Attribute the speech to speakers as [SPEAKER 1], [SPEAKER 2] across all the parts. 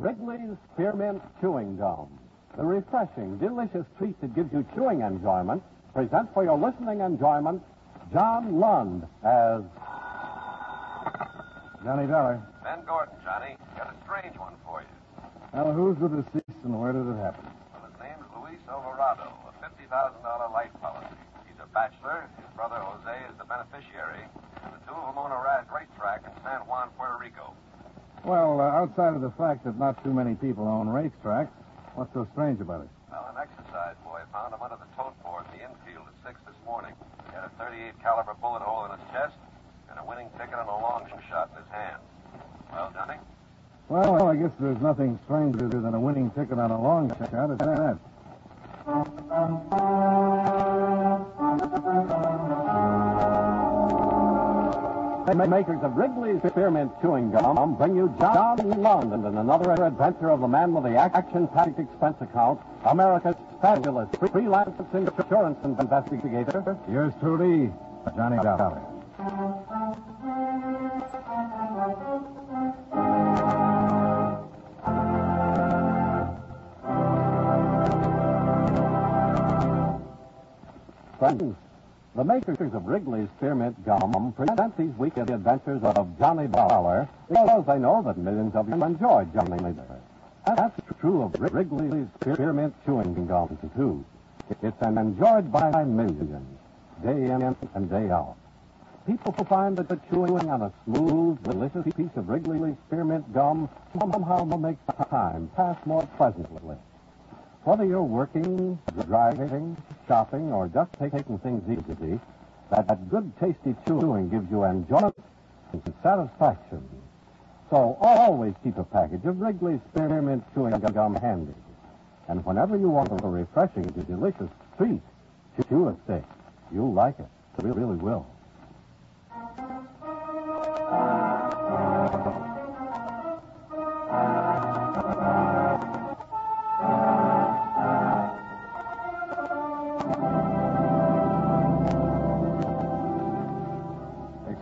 [SPEAKER 1] Wrigley's Spearmint Chewing Gum. The refreshing, delicious treat that gives you chewing enjoyment presents for your listening enjoyment John Lund as
[SPEAKER 2] Johnny Dollar.
[SPEAKER 3] Ben Gordon, Johnny. Got a strange one for you.
[SPEAKER 2] Well, who's the deceased and where did it happen?
[SPEAKER 3] Well, his name's Luis Alvarado, a $50,000 life policy. He's a bachelor. His brother Jose is the beneficiary. And the two of them own a ra- racetrack in San Juan, Puerto Rico.
[SPEAKER 2] Well, uh, outside of the fact that not too many people own racetracks, what's so strange about it?
[SPEAKER 3] Well, an exercise boy found him under the tote board in the infield at 6 this morning. He had a 38 caliber bullet hole in his chest and a winning ticket and a long shot in his hand. Well, Johnny?
[SPEAKER 2] Well, I guess there's nothing stranger than a winning ticket on a long shot at that.
[SPEAKER 1] The makers of Wrigley's Spearmint Chewing Gum bring you John Lund and another adventure of the man with the action-packed expense account, America's fabulous freelance insurance investigator.
[SPEAKER 2] Yours truly, Johnny Dollar.
[SPEAKER 1] Friends, the makers of Wrigley's Spearmint Gum present these weekend adventures of Johnny Dollar because they know that millions of you enjoy Johnny Dollar. That's true of Wrigley's Spearmint Chewing Gum, too. It's enjoyed by millions, day in and day out. People find that the chewing on a smooth, delicious piece of Wrigley's Spearmint Gum somehow makes time pass more pleasantly. Whether you're working, driving, shopping, or just taking things easy, that that good tasty chewing gives you enjoyment and satisfaction. So always keep a package of Wrigley's Spearmint Chewing Gum handy. And whenever you want a refreshing, delicious treat, chew a stick. You'll like it. You really will.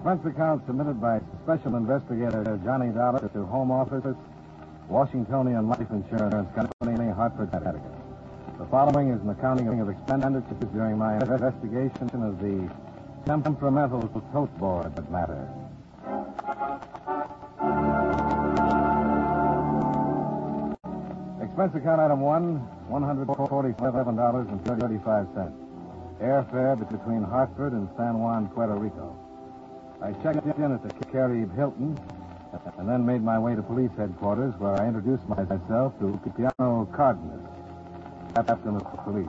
[SPEAKER 2] Expense account submitted by Special Investigator Johnny Dollar to Home Office, Washingtonian Life Insurance Company, Hartford, Connecticut. The following is an accounting of expenditures during my investigation of the temperamental tote board matter. Expense account item one, $147.35. Airfare between Hartford and San Juan, Puerto Rico. I checked in at the Caribe Hilton and then made my way to police headquarters where I introduced myself to Piano Cardenas, captain of the police.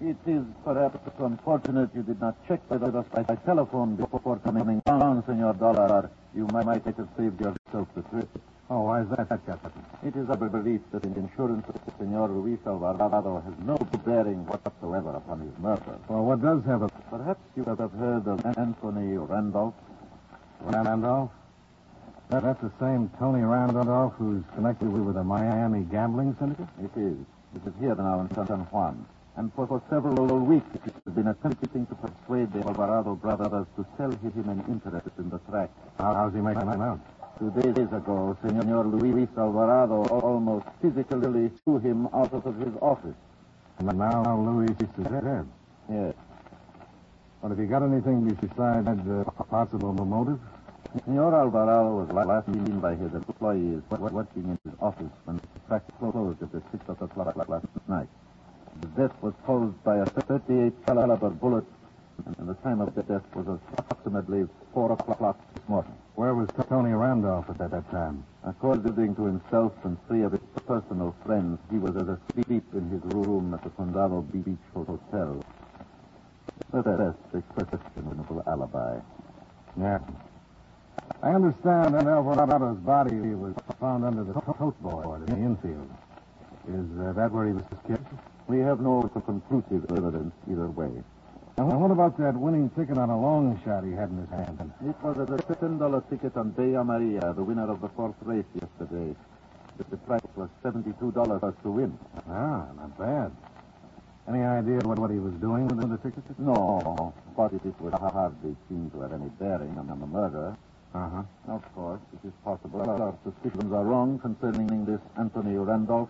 [SPEAKER 4] It is perhaps unfortunate you did not check with us by telephone before coming down, Senor Dollar. You might have saved yourself the trip.
[SPEAKER 2] Oh, why is that, Captain?
[SPEAKER 4] It is our belief that the insurance of the Senor Luis Alvarado has no bearing whatsoever upon his murder.
[SPEAKER 2] Well, what does have a...
[SPEAKER 4] Perhaps you have heard of Anthony Randolph.
[SPEAKER 2] Randolph? That, that's the same Tony Randolph who's connected with the Miami gambling syndicate?
[SPEAKER 4] It is. It is here now in San Juan. And for, for several weeks, it has been attempting to persuade the Alvarado brothers to sell him an interest in the track.
[SPEAKER 2] How, how's he making that out?
[SPEAKER 4] Two days ago, Senor Luis Alvarado almost physically threw him out of his office.
[SPEAKER 2] And now Luis is dead.
[SPEAKER 4] Yes.
[SPEAKER 2] But have you got anything besides uh, possible motive?
[SPEAKER 4] Senor Alvarado was last seen by his employees working in his office when the track closed at the 6 o'clock last night. The death was caused by a 38 caliber bullet, and the time of the death was approximately 4 o'clock this morning.
[SPEAKER 2] Where was Tony Randolph at that, that time?
[SPEAKER 4] According to himself and three of his personal friends, he was asleep in his room at the Condado Beach Hotel. But The best questionable alibi.
[SPEAKER 2] Yeah. I understand that Alvarado's body was found under the tote board in the infield. Is uh, that where he was killed?
[SPEAKER 4] We have no conclusive evidence either way.
[SPEAKER 2] And what about that winning ticket on a long shot he had in his hand?
[SPEAKER 4] It was a $10 ticket on Bella Maria, the winner of the fourth race yesterday. The price was $72 to win.
[SPEAKER 2] Ah, not bad. Any idea what, what he was doing with the ticket?
[SPEAKER 4] No, but it would hardly seem to have any bearing on the murder.
[SPEAKER 2] Uh-huh.
[SPEAKER 4] Of course, it is possible our suspicions are wrong concerning this Anthony Randolph.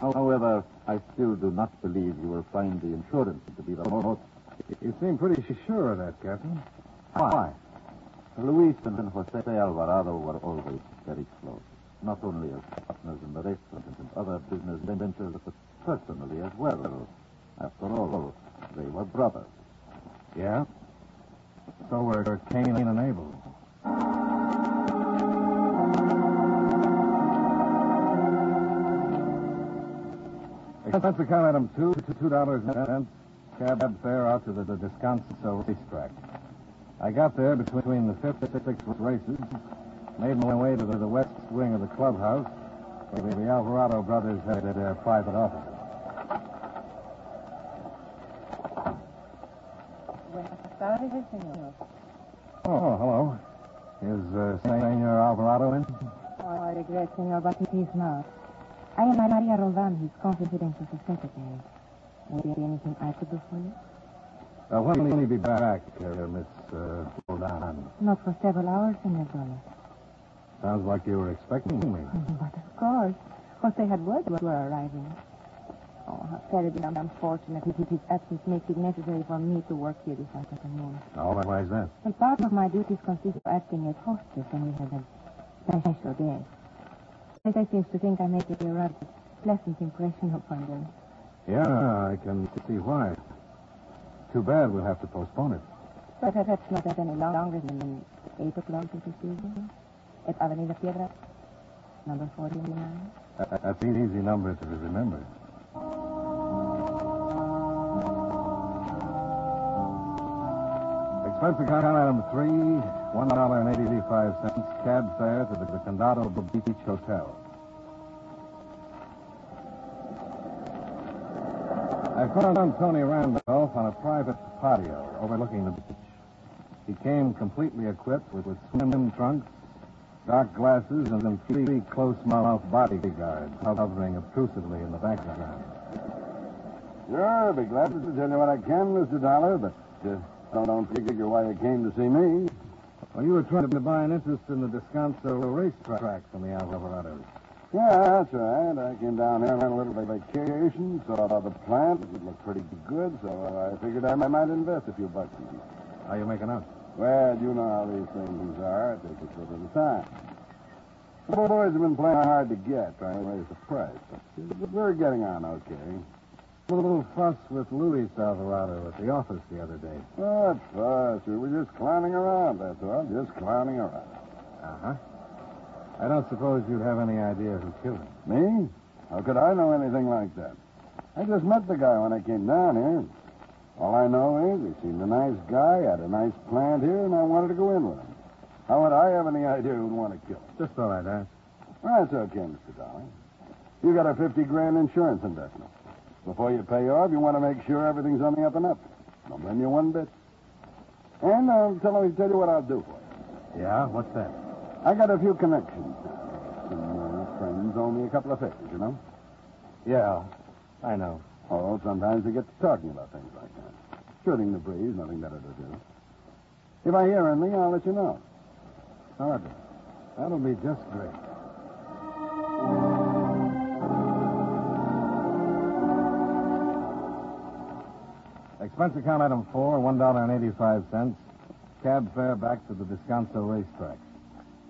[SPEAKER 4] However, I still do not believe you will find the insurance to be the most.
[SPEAKER 2] You seem pretty sure of that, Captain. Why?
[SPEAKER 4] Luis and Jose Alvarado were always very close, not only as partners in the restaurant and other business ventures, but personally as well. After all, they were brothers.
[SPEAKER 2] Yeah? So were Cain and Abel. Expense account item two, two dollars and. Cab fare out to the, the Descanso racetrack. I got there between the fifth and sixth races, made my way to the, the west wing of the clubhouse, where the, the Alvarado brothers had their private.
[SPEAKER 5] Buenas.
[SPEAKER 2] Oh, hello. Is uh, Senor Alvarado in?
[SPEAKER 5] Oh, I regret, senor, but he is not. I am Maria Roldan, his confidential secretary. Would there be anything I could do for you?
[SPEAKER 2] Uh, when will he be back, uh, Miss uh, Roldan?
[SPEAKER 5] Not for several hours, senor Dollar.
[SPEAKER 2] Sounds like you were expecting me.
[SPEAKER 5] But of course. Jose had word were arriving. Oh, how terribly unfortunate. His, his absence makes it necessary for me to work here this afternoon.
[SPEAKER 2] Oh, why is that?
[SPEAKER 5] Well, part of my duties consists of acting as hostess when we have a special guest. They seems to think I make a rather pleasant impression upon them.
[SPEAKER 2] Yeah, I can see why. Too bad we'll have to postpone it.
[SPEAKER 5] But that's not that any longer than 8 o'clock this evening. At Avenida Piedra, number 49.
[SPEAKER 2] That- That's an easy number to remember. Expense account item three, one dollar and eighty-five cents. Cab fare to the, the Condado Beach Hotel. I found Tony Randolph on a private patio overlooking the beach. He came completely equipped with, with swim trunks, dark glasses, and three close-mouthed bodyguards hovering obtrusively in the background.
[SPEAKER 6] Sure, I'll be glad to tell you what I can, Mr. Dollar, but uh, don't, don't figure why you came to see me.
[SPEAKER 2] Well, you were trying to buy an interest in the Descanso racetrack track from the Alvarados.
[SPEAKER 6] Yeah, that's right. I came down here on a little bit of vacation, saw the plant. It looked pretty good, so I figured I might invest a few bucks in it.
[SPEAKER 2] How you making out?
[SPEAKER 6] Well, you know how these things are. It takes a little bit of time. The boys have been playing hard to get, trying to raise the price. But we're getting on okay.
[SPEAKER 2] A little fuss with Luis Alvarado at the office the other day.
[SPEAKER 6] What fuss? We were just clowning around, that's all. Just clowning around.
[SPEAKER 2] Uh-huh. I don't suppose you'd have any idea who killed him.
[SPEAKER 6] Me? How could I know anything like that? I just met the guy when I came down here. All I know is he seemed a nice guy, had a nice plant here, and I wanted to go in with him. How would I have any idea who'd want to kill him?
[SPEAKER 2] Just thought I'd ask.
[SPEAKER 6] Well, that's okay, Mr. Dollar. You got a 50 grand insurance investment. Before you pay off, you want to make sure everything's on the up and up. Don't blame you one bit. And uh, tell me, tell you what I'll do for you.
[SPEAKER 2] Yeah? What's that?
[SPEAKER 6] I got a few connections. Some uh, friends owe me a couple of favors, you know?
[SPEAKER 2] Yeah, I know.
[SPEAKER 6] Oh, sometimes we get to talking about things like that. Shooting the breeze, nothing better to do. If I hear anything, I'll let you know. All right.
[SPEAKER 2] That'll be just great. Expense account item four, one dollar and eighty-five cents. Cab fare back to the Descanso racetrack.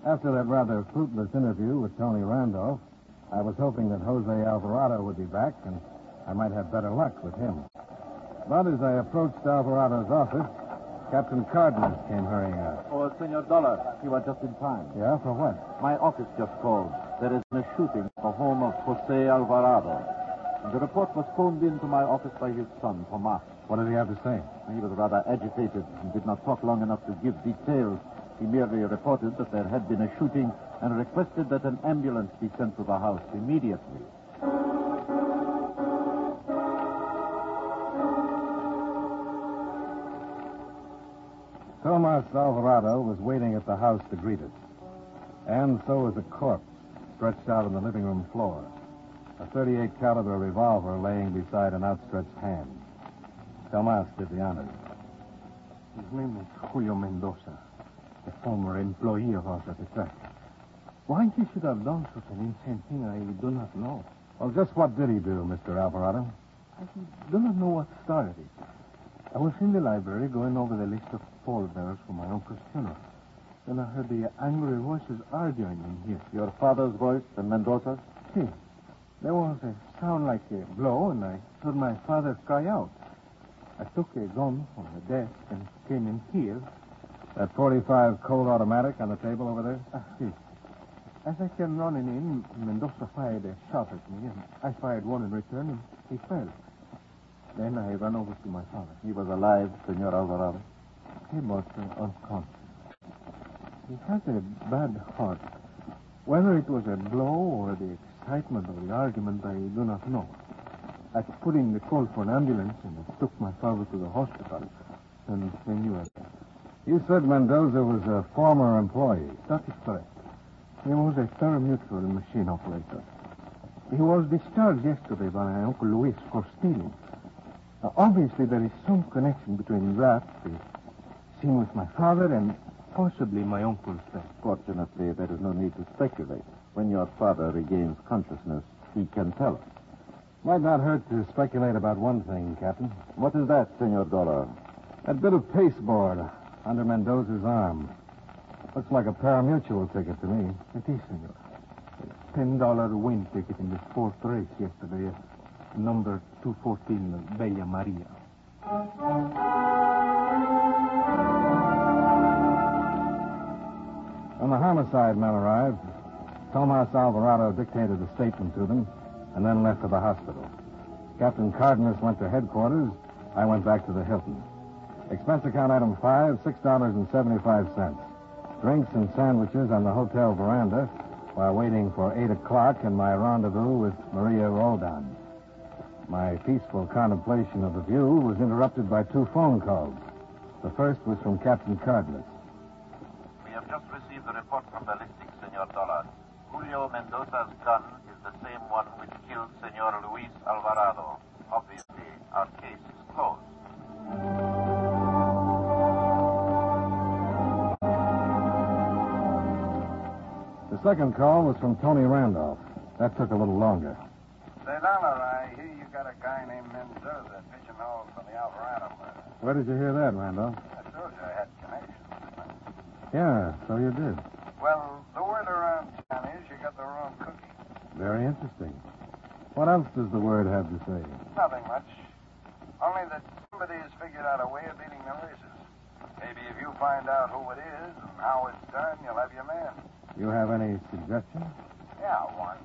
[SPEAKER 2] After that rather fruitless interview with Tony Randolph, I was hoping that Jose Alvarado would be back and I might have better luck with him. But as I approached Alvarado's office, Captain Cardenas came hurrying out.
[SPEAKER 4] Oh, Senor Dollar, you are just in time.
[SPEAKER 2] Yeah, for what?
[SPEAKER 4] My office just called. There has been a shooting at the home of Jose Alvarado. The report was phoned in to my office by his son, Tomas.
[SPEAKER 2] What did he have to say?
[SPEAKER 4] He was rather agitated and did not talk long enough to give details. He merely reported that there had been a shooting and requested that an ambulance be sent to the house immediately.
[SPEAKER 2] Tomas Alvarado was waiting at the house to greet us. And so was a corpse stretched out on the living room floor. A 38 caliber revolver laying beside an outstretched hand. Tomas did the honors.
[SPEAKER 7] His name is Julio Mendoza. A former employee of ours at the track. Why he should have done such an insane thing, I do not know.
[SPEAKER 2] Well, just what did he do, Mr. Alvarado?
[SPEAKER 7] I do not know what started it. I was in the library going over the list of pallbearers for my uncle's funeral. Then I heard the angry voices arguing in here.
[SPEAKER 4] Your father's voice and Mendoza's?
[SPEAKER 7] See, there was a sound like a blow, and I heard my father cry out. I took a gun from the desk and came in here.
[SPEAKER 2] That 45 Colt automatic on the table over there?
[SPEAKER 7] Ah, see. As I came running in, Mendoza fired a shot at me, and I fired one in return, and he fell. Then I ran over to my father.
[SPEAKER 4] He was alive, Senor Alvarado.
[SPEAKER 7] He was uh, unconscious. He has a bad heart. Whether it was a blow or the excitement of the argument, I do not know. I put in the call for an ambulance and I took my father to the hospital. And then you arrived.
[SPEAKER 2] You said Mendoza was a former employee.
[SPEAKER 7] That is correct. He was a parimutuel machine operator. He was discharged yesterday by my Uncle Luis for stealing. Now, obviously, there is some connection between that, the scene with my father, and possibly my uncle's death.
[SPEAKER 4] Fortunately, there is no need to speculate. When your father regains consciousness, he can tell us.
[SPEAKER 2] Might not hurt to speculate about one thing, Captain.
[SPEAKER 4] What is that, Senor Dollar?
[SPEAKER 2] That bit of pasteboard under Mendoza's arm. Looks like a parimutuel ticket to me.
[SPEAKER 7] It is, senor. A ten dollar win ticket in the fourth race yesterday. Number 214, Bella Maria.
[SPEAKER 2] When the homicide men arrived, Tomas Alvarado dictated a statement to them and then left for the hospital. Captain Cardenas went to headquarters. I went back to the Hilton. Expense account item five, six dollars and seventy-five cents. Drinks and sandwiches on the hotel veranda while waiting for eight o'clock and my rendezvous with Maria Roldan. My peaceful contemplation of the view was interrupted by two phone calls. The first was from Captain Cardenas.
[SPEAKER 3] We have just received a report from ballistics, Senor Dollar. Julio Mendoza's gun
[SPEAKER 2] second call was from Tony Randolph. That took a little longer.
[SPEAKER 6] Say, Dollar, I hear you got a guy named Mendoza pigeonholed for the Alvarado murder.
[SPEAKER 2] Where did you hear that, Randolph?
[SPEAKER 6] I told you I had connections.
[SPEAKER 2] Yeah, so you did.
[SPEAKER 6] Well, the word around town is you got the wrong cookie.
[SPEAKER 2] Very interesting. What else does the word have to say?
[SPEAKER 6] Nothing much. Only that somebody has figured out a way of beating the races. Maybe if you find out who it is and how it's done, you'll have your man.
[SPEAKER 2] You have any suggestions?
[SPEAKER 6] Yeah, one.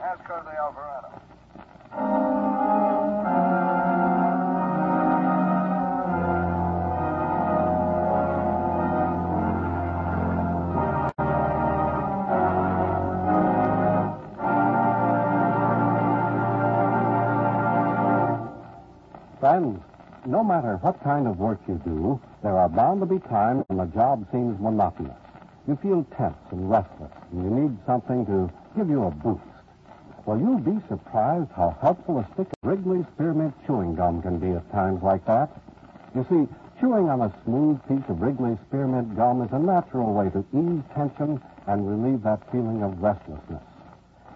[SPEAKER 6] Ask her the Alvarado.
[SPEAKER 1] Friends, no matter what kind of work you do, there are bound to be times when the job seems monotonous. You feel tense and restless, and you need something to give you a boost. Well, you'll be surprised how helpful a stick of Wrigley's Spearmint chewing gum can be at times like that. You see, chewing on a smooth piece of Wrigley's Spearmint gum is a natural way to ease tension and relieve that feeling of restlessness.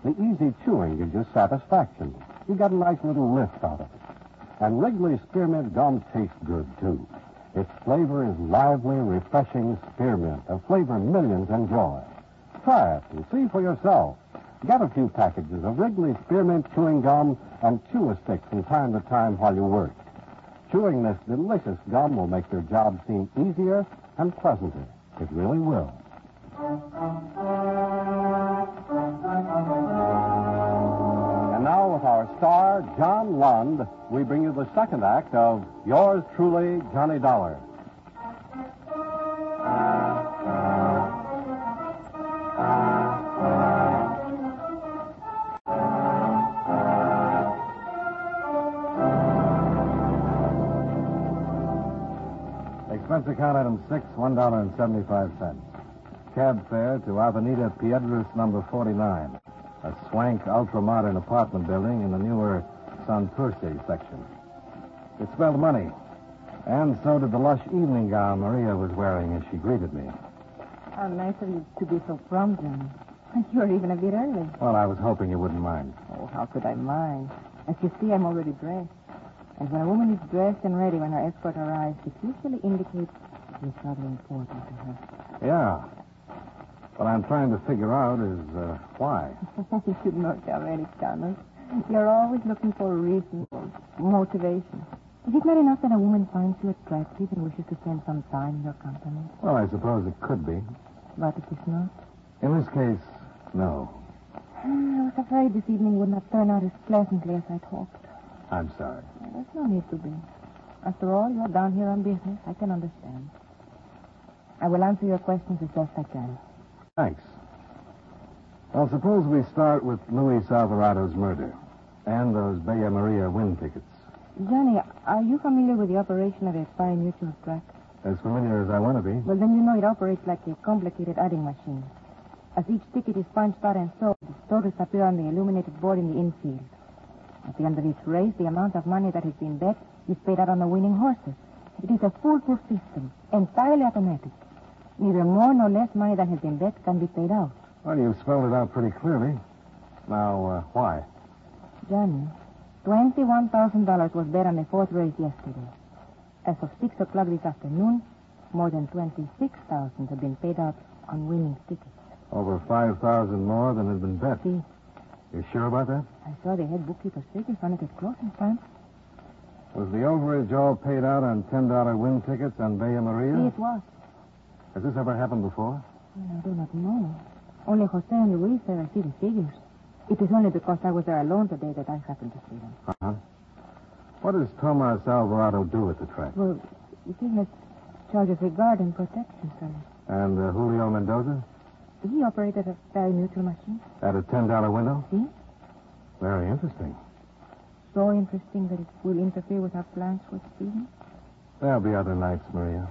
[SPEAKER 1] The easy chewing gives you satisfaction. You get a nice little lift out of it. And Wrigley's Spearmint gum tastes good, too. Its flavor is lively, refreshing spearmint, a flavor millions enjoy. Try it and see for yourself. Get a few packages of Wrigley's Spearmint chewing gum and chew a stick from time to time while you work. Chewing this delicious gum will make your job seem easier and pleasanter. It really will. Star, John Lund, we bring you the second act of Yours Truly, Johnny Dollar.
[SPEAKER 2] Expense account item six, one dollar and seventy-five cents. Cab fare to Avenida Piedras number forty-nine, a swank, ultra-modern apartment building in the newer Santurce section. It spelled money. And so did the lush evening gown Maria was wearing as she greeted me.
[SPEAKER 5] How nice of you to be so prompt, Johnny. You're even a bit early.
[SPEAKER 2] Well, I was hoping you wouldn't mind.
[SPEAKER 5] Oh, how could I mind? As you see, I'm already dressed. And when a woman is dressed and ready when her escort arrives, it usually indicates it's rather important to her.
[SPEAKER 2] Yeah. What I'm trying to figure out is uh, why.
[SPEAKER 5] you should know already, Connors. You're always looking for a reason, motivation. Is it not enough that a woman finds you attractive and wishes to spend some time in your company?
[SPEAKER 2] Well, I suppose it could be.
[SPEAKER 5] But it is not.
[SPEAKER 2] In this case, no.
[SPEAKER 5] I was afraid this evening would not turn out as pleasantly as I'd hoped.
[SPEAKER 2] I'm sorry.
[SPEAKER 5] There's no need to be. After all, you're down here on business. I can understand. I will answer your questions as best I can.
[SPEAKER 2] Thanks. Well, suppose we start with Luis Alvarado's murder and those Bella Maria win tickets.
[SPEAKER 5] Johnny, are you familiar with the operation of a parimutuel track?
[SPEAKER 2] As familiar as I want to be.
[SPEAKER 5] Well, then you know it operates like a complicated adding machine. As each ticket is punched out and sold, the totals appear on the illuminated board in the infield. At the end of each race, the amount of money that has been bet is paid out on the winning horses. It is a foolproof system, entirely automatic. Neither more nor less money than has been bet can be paid out.
[SPEAKER 2] Well, you've spelled it out pretty clearly. Now, uh, why?
[SPEAKER 5] Johnny, $21,000 was bet on the fourth race yesterday. As of 6 o'clock this afternoon, more than 26000 have been paid out on winning tickets.
[SPEAKER 2] Over 5000 more than had been bet.
[SPEAKER 5] See,
[SPEAKER 2] You sure about that?
[SPEAKER 5] I saw the head bookkeeper's figures on it at closing time.
[SPEAKER 2] Was the overage all paid out on $10 win tickets on Bella Maria?
[SPEAKER 5] See, it was.
[SPEAKER 2] Has this ever happened before?
[SPEAKER 5] Well, I do not know. Only Jose and Luis there I see the figures. It is only because I was there alone today that I happened to see them.
[SPEAKER 2] Uh-huh. What does Tomas Alvarado do at the track?
[SPEAKER 5] Well, he has charge of regard and protection, sir.
[SPEAKER 2] And uh, Julio Mendoza?
[SPEAKER 5] He operated a parimutuel machine.
[SPEAKER 2] At a $10 window?
[SPEAKER 5] See?
[SPEAKER 2] Very interesting.
[SPEAKER 5] So interesting that it will interfere with our plans for Stephen.
[SPEAKER 2] There'll be other nights, Maria.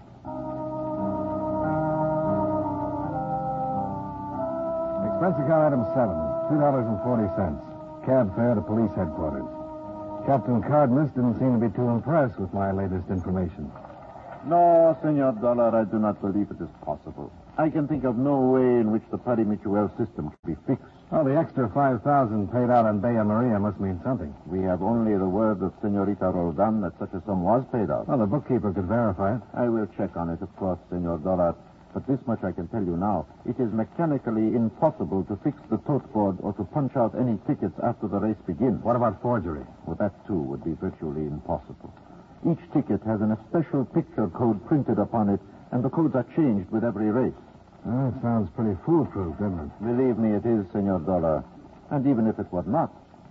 [SPEAKER 2] Expense account item seven, two dollars and forty cents. Cab fare to police headquarters. Captain Cardenas didn't seem to be too impressed with my latest information.
[SPEAKER 4] No, Senor Dollar, I do not believe it is possible. I can think of no way in which the Pari Mutuel system can be fixed.
[SPEAKER 2] Well, the extra five thousand paid out on Bella Maria must mean something.
[SPEAKER 4] We have only the word of Senorita Roldan that such a sum was paid out.
[SPEAKER 2] Well, the bookkeeper could verify it.
[SPEAKER 4] I will check on it, of course, Senor Dollar. But this much I can tell you now. It is mechanically impossible to fix the tote board or to punch out any tickets after the race begins.
[SPEAKER 2] What about forgery?
[SPEAKER 4] Well, that, too, would be virtually impossible. Each ticket has an, especial picture code printed upon it, and the codes are changed with every race.
[SPEAKER 2] Well, that sounds pretty foolproof, doesn't it?
[SPEAKER 4] Believe me, it is, Senor Dollar. And even if it were not,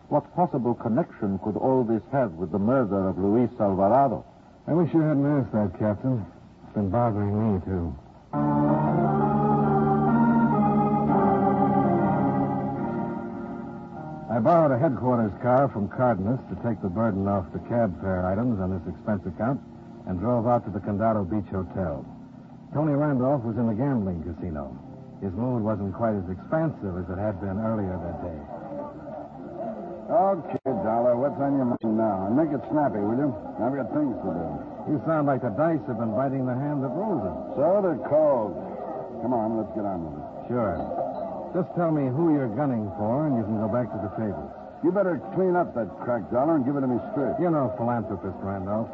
[SPEAKER 4] what possible connection could all this have with the murder of Luis Alvarado?
[SPEAKER 2] I wish you hadn't asked that, Captain. It's been bothering me, too. I borrowed a headquarters car from Cardenas to take the burden off the cab fare items on this expense account and drove out to the Condado Beach Hotel. Tony Randolph was in the gambling casino. His mood wasn't quite as expansive as it had been earlier that day.
[SPEAKER 6] Okay, Dollar, what's on your mind now? And make it snappy, will you? I've got things to do.
[SPEAKER 2] You sound like the dice have been biting the hand that rolls them.
[SPEAKER 6] So they're cold. Come on, let's get on with it.
[SPEAKER 2] Sure. Just tell me who you're gunning for, and you can go back to the table.
[SPEAKER 6] You better clean up that crack dollar and give it to me straight.
[SPEAKER 2] You're no philanthropist, Randolph.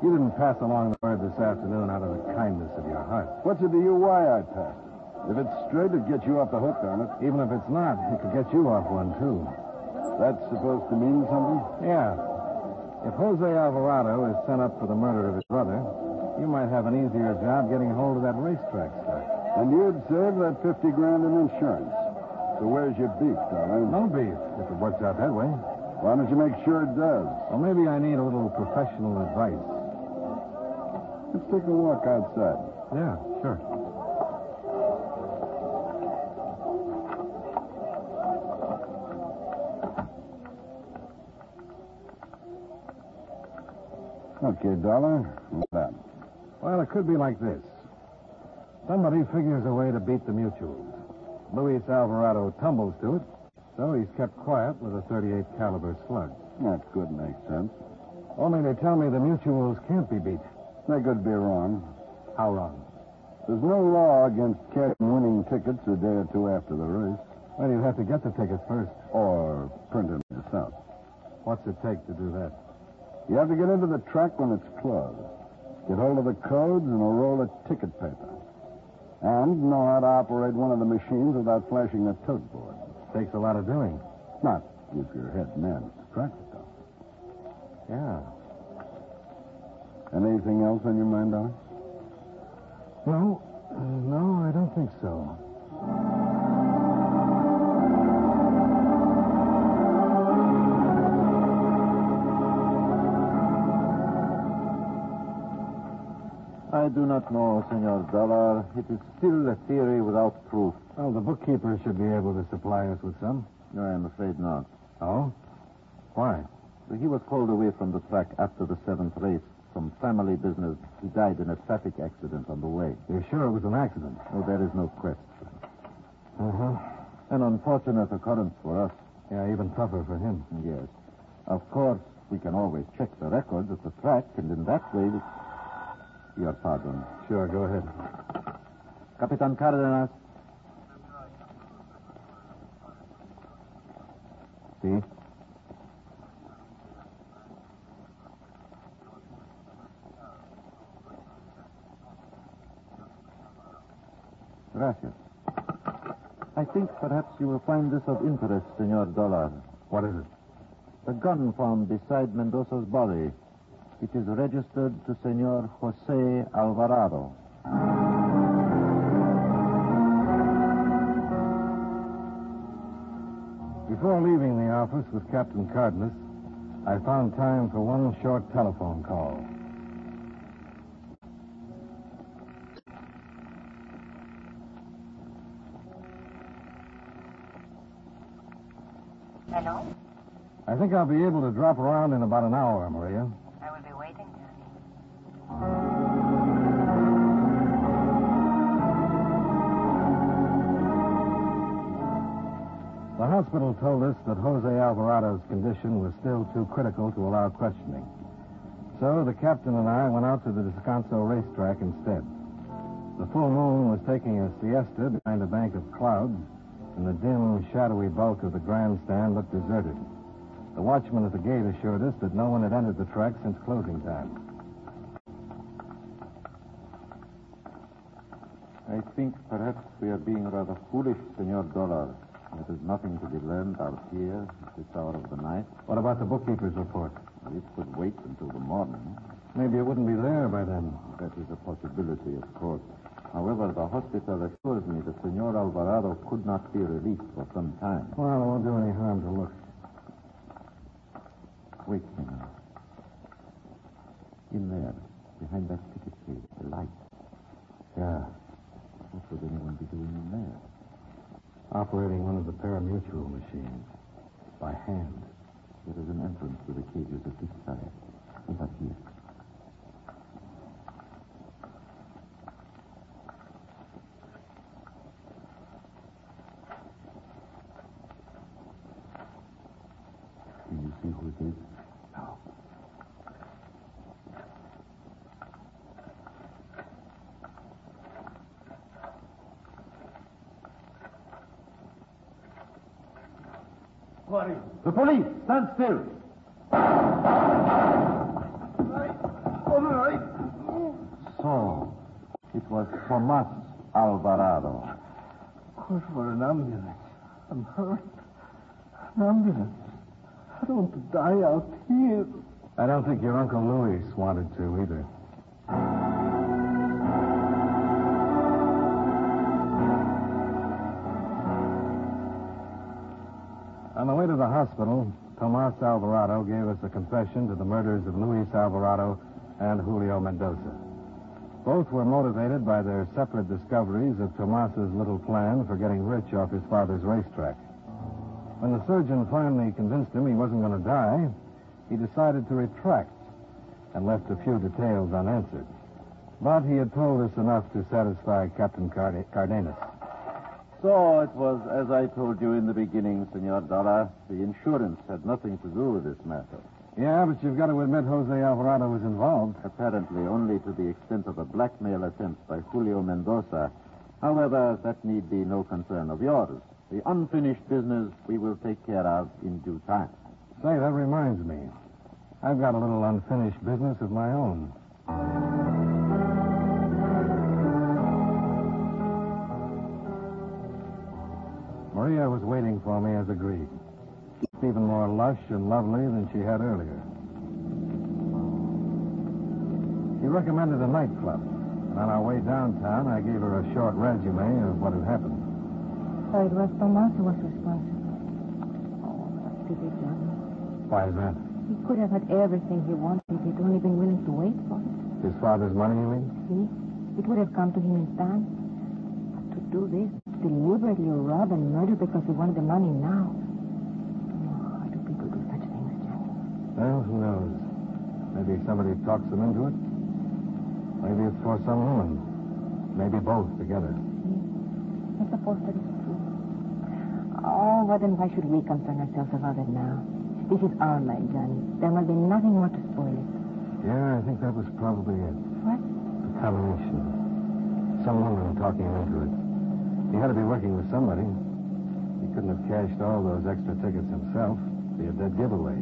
[SPEAKER 2] You didn't pass along the word this afternoon out of the kindness of your heart.
[SPEAKER 6] What's it to you why I passed it? If it's straight, it'd get you off the hook on it.
[SPEAKER 2] Even if it's not, it could get you off one, too.
[SPEAKER 6] That's supposed to mean something?
[SPEAKER 2] Yeah. If Jose Alvarado is sent up for the murder of his brother, you might have an easier job getting hold of that racetrack stuff.
[SPEAKER 6] And you'd save that 50 grand in insurance. So where's your beef, darling?
[SPEAKER 2] No beef, if it works out that way.
[SPEAKER 6] Why don't you make sure it does?
[SPEAKER 2] Well, maybe I need a little professional advice.
[SPEAKER 6] Let's take a walk outside.
[SPEAKER 2] Yeah, sure.
[SPEAKER 6] Okay, Dollar. What's that?
[SPEAKER 2] Well, it could be like this. Somebody figures a way to beat the mutuals. Luis Alvarado tumbles to it, so he's kept quiet with a 38 caliber slug.
[SPEAKER 6] That could make sense.
[SPEAKER 2] Only they tell me the mutuals can't be beat.
[SPEAKER 6] They could be wrong.
[SPEAKER 2] How wrong?
[SPEAKER 6] There's no law against cashing winning tickets a day or two after the race,
[SPEAKER 2] Well, you have to get the tickets first.
[SPEAKER 6] or print them yourself.
[SPEAKER 2] What's it take to do that?
[SPEAKER 6] You have to get into the track when it's closed, get hold of the codes and a roll of ticket paper, and know how to operate one of the machines without flashing a tote board.
[SPEAKER 2] Takes a lot of doing.
[SPEAKER 6] Not if your head man is though.
[SPEAKER 2] Yeah.
[SPEAKER 6] Anything else on your mind, Dolly?
[SPEAKER 2] No, uh, no, I don't think so.
[SPEAKER 4] I do not know, Senor Dollar. It is still a theory without proof.
[SPEAKER 2] Well, the bookkeeper should be able to supply us with some.
[SPEAKER 4] No, I am afraid not.
[SPEAKER 2] Oh? Why?
[SPEAKER 4] He was called away from the track after the seventh race. Some family business. He died in a traffic accident on the way.
[SPEAKER 2] You're sure it was an accident?
[SPEAKER 4] Oh, there is no question.
[SPEAKER 2] Uh-huh.
[SPEAKER 4] An unfortunate occurrence for us.
[SPEAKER 2] Yeah, even tougher for him.
[SPEAKER 4] Yes. Of course, we can always check the records at the track, and in that way... Your pardon.
[SPEAKER 2] Sure, go ahead.
[SPEAKER 4] Capitan Cardenas.
[SPEAKER 2] See?
[SPEAKER 4] Gracias. I think perhaps you will find this of interest, Senor Dollar.
[SPEAKER 2] What is it?
[SPEAKER 4] The gun found beside Mendoza's body. It is registered to Senor Jose Alvarado.
[SPEAKER 2] Before leaving the office with Captain Cardenas, I found time for one short telephone call.
[SPEAKER 5] Hello?
[SPEAKER 2] I think I'll be able to drop around in about an hour, Maria. The hospital told us that Jose Alvarado's condition was still too critical to allow questioning. So the captain and I went out to the Descanso racetrack instead. The full moon was taking a siesta behind a bank of clouds, and the dim, shadowy bulk of the grandstand looked deserted. The watchman at the gate assured us that no one had entered the track since closing time.
[SPEAKER 4] I think perhaps we are being rather foolish, Senor Dollar. There is nothing to be learned out here at this hour of the night.
[SPEAKER 2] What about the bookkeeper's report?
[SPEAKER 4] It could wait until the morning.
[SPEAKER 2] Maybe it wouldn't be there by then.
[SPEAKER 4] That is a possibility, of course. However, the hospital assures me that Senor Alvarado could not be released for some time.
[SPEAKER 2] Well, it won't do any harm to look.
[SPEAKER 4] Wait, Senor. In there, behind that ticket case, the light.
[SPEAKER 2] Yeah.
[SPEAKER 4] What would anyone be doing in there?
[SPEAKER 2] Operating one of the parimutuel machines. By hand.
[SPEAKER 4] There is an entrance to the cages at this side. Over here. Can you see who it is?
[SPEAKER 6] The police! Stand still! All right.
[SPEAKER 4] So, it was Tomas Alvarado.
[SPEAKER 7] Call for an ambulance. I'm hurt. An ambulance. I don't want to die out here.
[SPEAKER 2] I don't think your Uncle Luis wanted to either. Way to the hospital, Tomas Alvarado gave us a confession to the murders of Luis Alvarado and Julio Mendoza. Both were motivated by their separate discoveries of Tomas's little plan for getting rich off his father's racetrack. When the surgeon finally convinced him he wasn't going to die, he decided to retract and left a few details unanswered. But he had told us enough to satisfy Captain Card- Cardenas.
[SPEAKER 4] So it was as I told you in the beginning, Senor Dollar. The insurance had nothing to do with this matter.
[SPEAKER 2] Yeah, but you've got to admit Jose Alvarado was involved.
[SPEAKER 4] Apparently only to the extent of a blackmail attempt by Julio Mendoza. However, that need be no concern of yours. The unfinished business we will take care of in due time.
[SPEAKER 2] Say, that reminds me. I've got a little unfinished business of my own. Maria was waiting for me as agreed. Even more lush and lovely than she had earlier. She recommended a nightclub, and on our way downtown, I gave her a short resume of what had happened.
[SPEAKER 5] So it was Tomas who was responsible. Oh, what a pity, Johnny.
[SPEAKER 2] Why is that?
[SPEAKER 5] He could have had everything he wanted if he'd only been willing to wait for it.
[SPEAKER 2] His father's money, you mean?
[SPEAKER 5] See? It would have come to him in time. But to do this, deliberately rob and murder because he wanted the money now. Oh, why do people do such things, Johnny?
[SPEAKER 2] Well, who knows? Maybe somebody talks them into it. Maybe it's for some woman. Maybe both together. Hmm.
[SPEAKER 5] I suppose that is true. Oh, well, then why should we concern ourselves about it now? This is our night, Johnny. There will be nothing more to spoil it.
[SPEAKER 2] Yeah, I think that was probably it.
[SPEAKER 5] What?
[SPEAKER 2] The combination. Some woman talking into it. He had to be working with somebody. He couldn't have cashed all those extra tickets himself. Be a dead giveaway.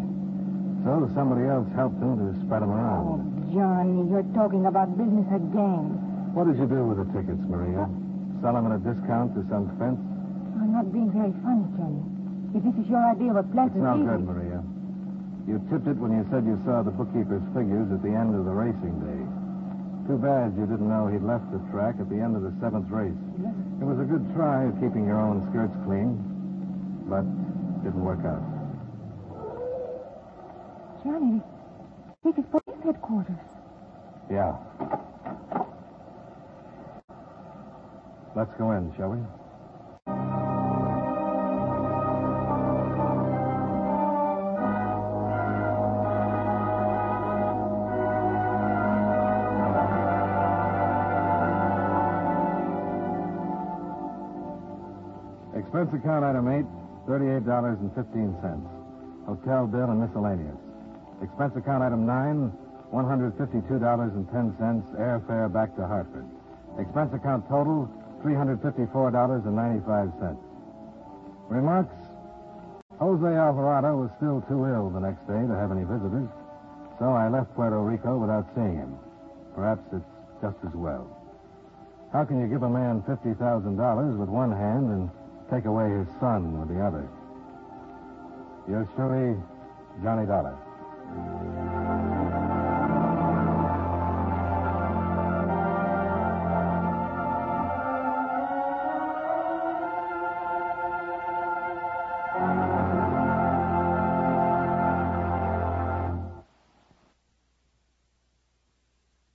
[SPEAKER 2] So somebody else helped him to spread them around. Oh.
[SPEAKER 5] Johnny, you're talking about business again.
[SPEAKER 2] What did you do with the tickets, Maria? Sell them at a discount to some fence?
[SPEAKER 5] I'm not being very funny, Johnny. If this is your idea of a pleasant
[SPEAKER 2] It's no
[SPEAKER 5] evening-
[SPEAKER 2] good, Maria. You tipped it when you said you saw the bookkeeper's figures at the end of the racing day. Too bad you didn't know he'd left the track at the end of the seventh race. It was a good try at keeping your own skirts clean, but didn't work out.
[SPEAKER 5] Johnny, this is police headquarters.
[SPEAKER 2] Yeah. Let's go in, shall we? Expense account item 8, $38.15. Hotel bill and miscellaneous. Expense account item 9, $152.10. Airfare back to Hartford. Expense account total, $354.95. Remarks? Jose Alvarado was still too ill the next day to have any visitors, so I left Puerto Rico without seeing him. Perhaps it's just as well. How can you give a man $50,000 with one hand and take away his son with the other? Yours truly, Johnny Dollar.